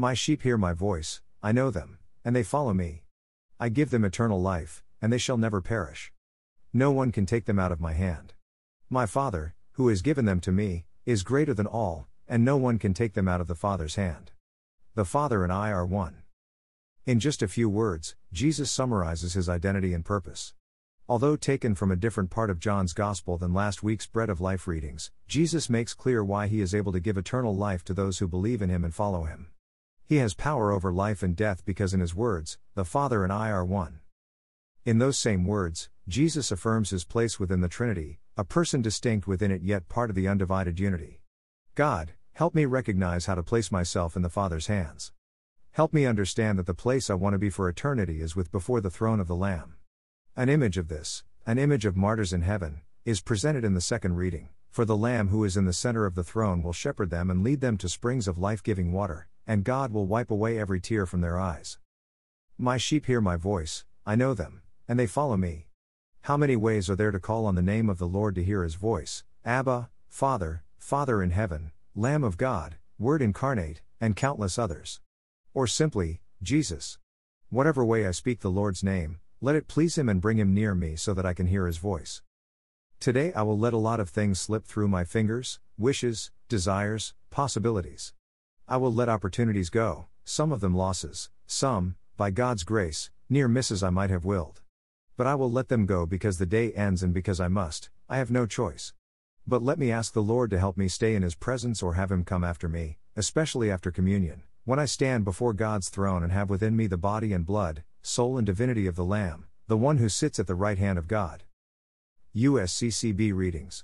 My sheep hear my voice, I know them, and they follow me. I give them eternal life, and they shall never perish. No one can take them out of my hand. My Father, who has given them to me, is greater than all, and no one can take them out of the Father's hand. The Father and I are one. In just a few words, Jesus summarizes his identity and purpose. Although taken from a different part of John's Gospel than last week's Bread of Life readings, Jesus makes clear why he is able to give eternal life to those who believe in him and follow him. He has power over life and death because in his words, the Father and I are one. In those same words, Jesus affirms his place within the Trinity, a person distinct within it yet part of the undivided unity. God, help me recognize how to place myself in the Father's hands. Help me understand that the place I want to be for eternity is with before the throne of the Lamb. An image of this, an image of martyrs in heaven, is presented in the second reading. For the Lamb who is in the center of the throne will shepherd them and lead them to springs of life giving water, and God will wipe away every tear from their eyes. My sheep hear my voice, I know them, and they follow me. How many ways are there to call on the name of the Lord to hear his voice? Abba, Father, Father in heaven, Lamb of God, Word incarnate, and countless others. Or simply, Jesus. Whatever way I speak the Lord's name, let it please Him and bring Him near me so that I can hear His voice. Today I will let a lot of things slip through my fingers wishes, desires, possibilities. I will let opportunities go, some of them losses, some, by God's grace, near misses I might have willed. But I will let them go because the day ends and because I must, I have no choice. But let me ask the Lord to help me stay in His presence or have Him come after me, especially after communion, when I stand before God's throne and have within me the body and blood, soul and divinity of the Lamb, the one who sits at the right hand of God. USCCB Readings